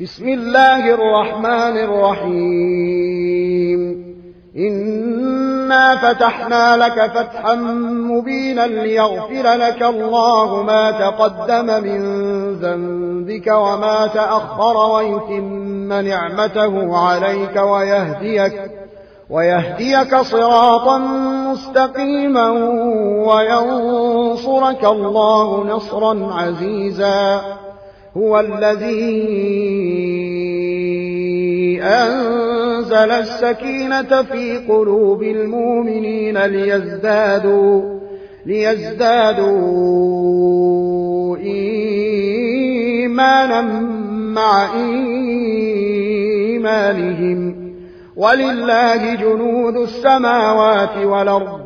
بسم الله الرحمن الرحيم. إنا فتحنا لك فتحا مبينا ليغفر لك الله ما تقدم من ذنبك وما تأخر ويتم نعمته عليك ويهديك ويهديك صراطا مستقيما وينصرك الله نصرا عزيزا. هو الذي أنزل السكينة في قلوب المؤمنين ليزدادوا ليزدادوا إيمانا مع إيمانهم. ولله جنود السماوات والأرض.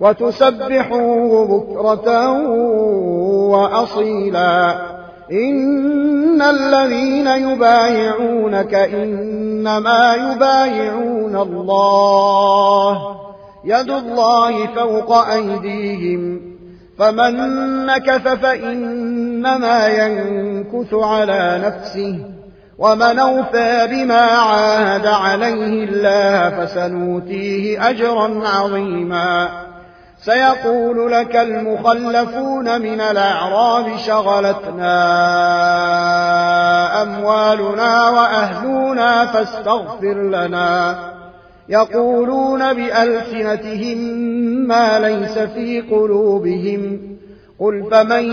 وتسبحوه بكرة وأصيلا. إن الذين يبايعونك إنما يبايعون الله. يد الله فوق أيديهم. فمن نكث فإنما ينكث على نفسه. ومن أوفى بما عاهد عليه الله فسنوتيه أجرا عظيما. سيقول لك المخلفون من الأعراب شغلتنا أموالنا وأهلنا فاستغفر لنا. يقولون بألسنتهم ما ليس في قلوبهم. قل فمن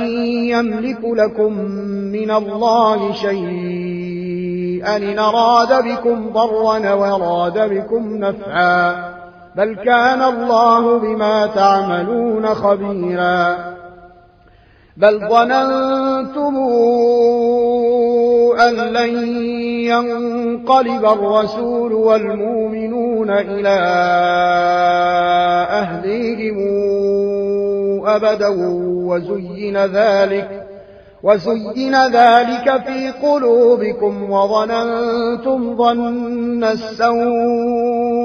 يملك لكم من الله شيئا إن أراد بكم ضرا وراد بكم نفعا بل كان الله بما تعملون خبيرا. بل ظننتم أن لن ينقلب الرسول والمؤمنون إلى أهليهم أبدا وزين ذلك وزين ذلك في قلوبكم وظننتم ظن السوء.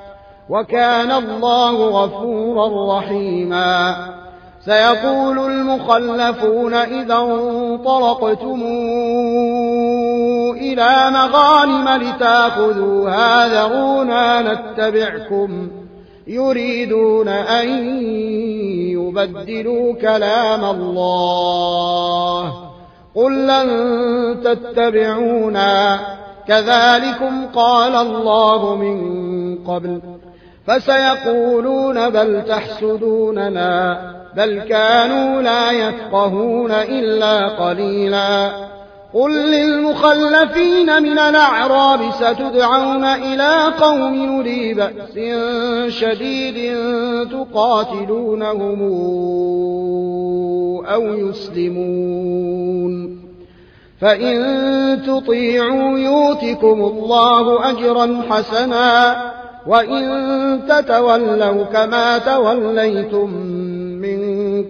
وكان الله غفورا رحيما. سيقول المخلفون إذا انطلقتم إلى مغانم لتاخذوها ذرونا نتبعكم. يريدون أن يبدلوا كلام الله. قل لن تتبعونا. كذلكم قال الله من قبل. فسيقولون بل تحسدوننا بل كانوا لا يفقهون إلا قليلا. قل للمخلفين من الأعراب ستدعون إلى قوم نري بأس شديد تقاتلونهم أو يسلمون. فإن تطيعوا يوتكم الله أجرا حسنا وإن تتولوا كما توليتم من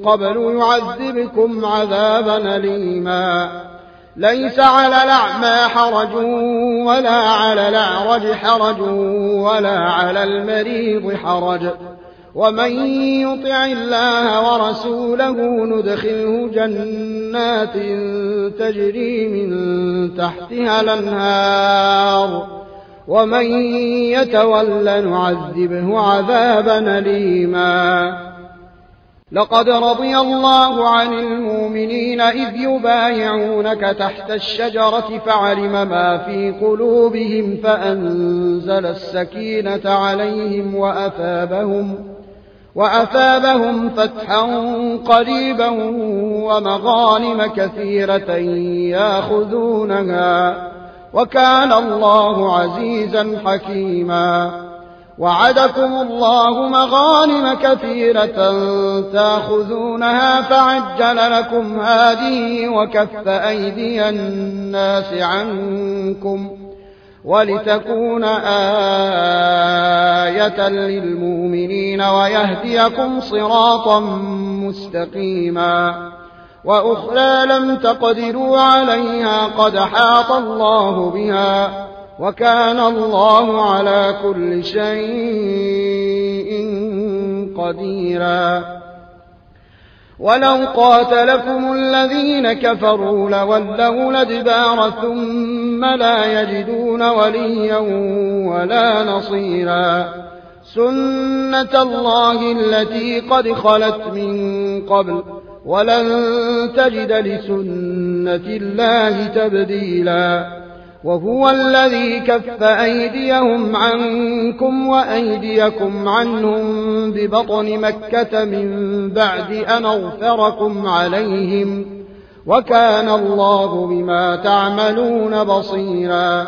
قبل يعذبكم عذابا أليما ليس على الأعمى حرج ولا على الأعرج حرج ولا على المريض حرج ومن يطع الله ورسوله ندخله جنات تجري من تحتها الانهار ومن يتول نعذبه عذابا أليما. لقد رضي الله عن المؤمنين إذ يبايعونك تحت الشجرة فعلم ما في قلوبهم فأنزل السكينة عليهم وأثابهم وأثابهم فتحا قريبا ومغانم كثيرة ياخذونها. وكان الله عزيزا حكيما. وعدكم الله مغانم كثيرة تأخذونها فعجل لكم هذه وكف أيدي الناس عنكم ولتكون آية للمؤمنين ويهديكم صراطا مستقيما. وأخرى لم تقدروا عليها قد حاط الله بها وكان الله على كل شيء قديرا. ولو قاتلكم الذين كفروا لولوا الأدبار ثم لا يجدون وليا ولا نصيرا. سنة الله التي قد خلت من قبل ولن تجد لسنة الله تبديلا. وهو الذي كف أيديهم عنكم وأيديكم عنهم ببطن مكة من بعد أن أغفركم عليهم. وكان الله بما تعملون بصيرا.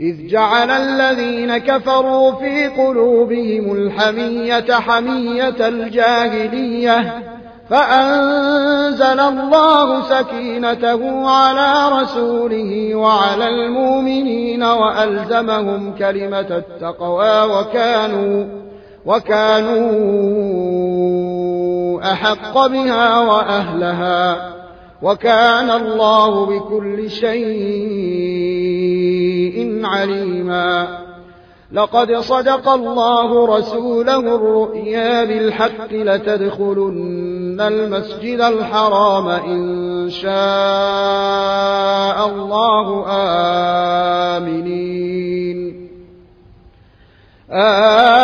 إذ جعل الذين كفروا في قلوبهم الحمية حمية الجاهلية فأنزل الله سكينته على رسوله وعلى المؤمنين وألزمهم كلمة التقوى وكانوا وكانوا أحق بها وأهلها وكان الله بكل عليما. لقد صدق الله رسوله الرؤيا بالحق لتدخلن المسجد الحرام إن شاء الله آمنين. آمنين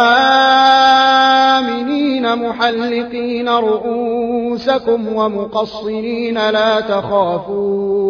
محلقين رؤوسكم ومقصرين لا تخافون.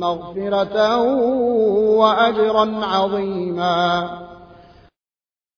مغفرة وأجرا عظيما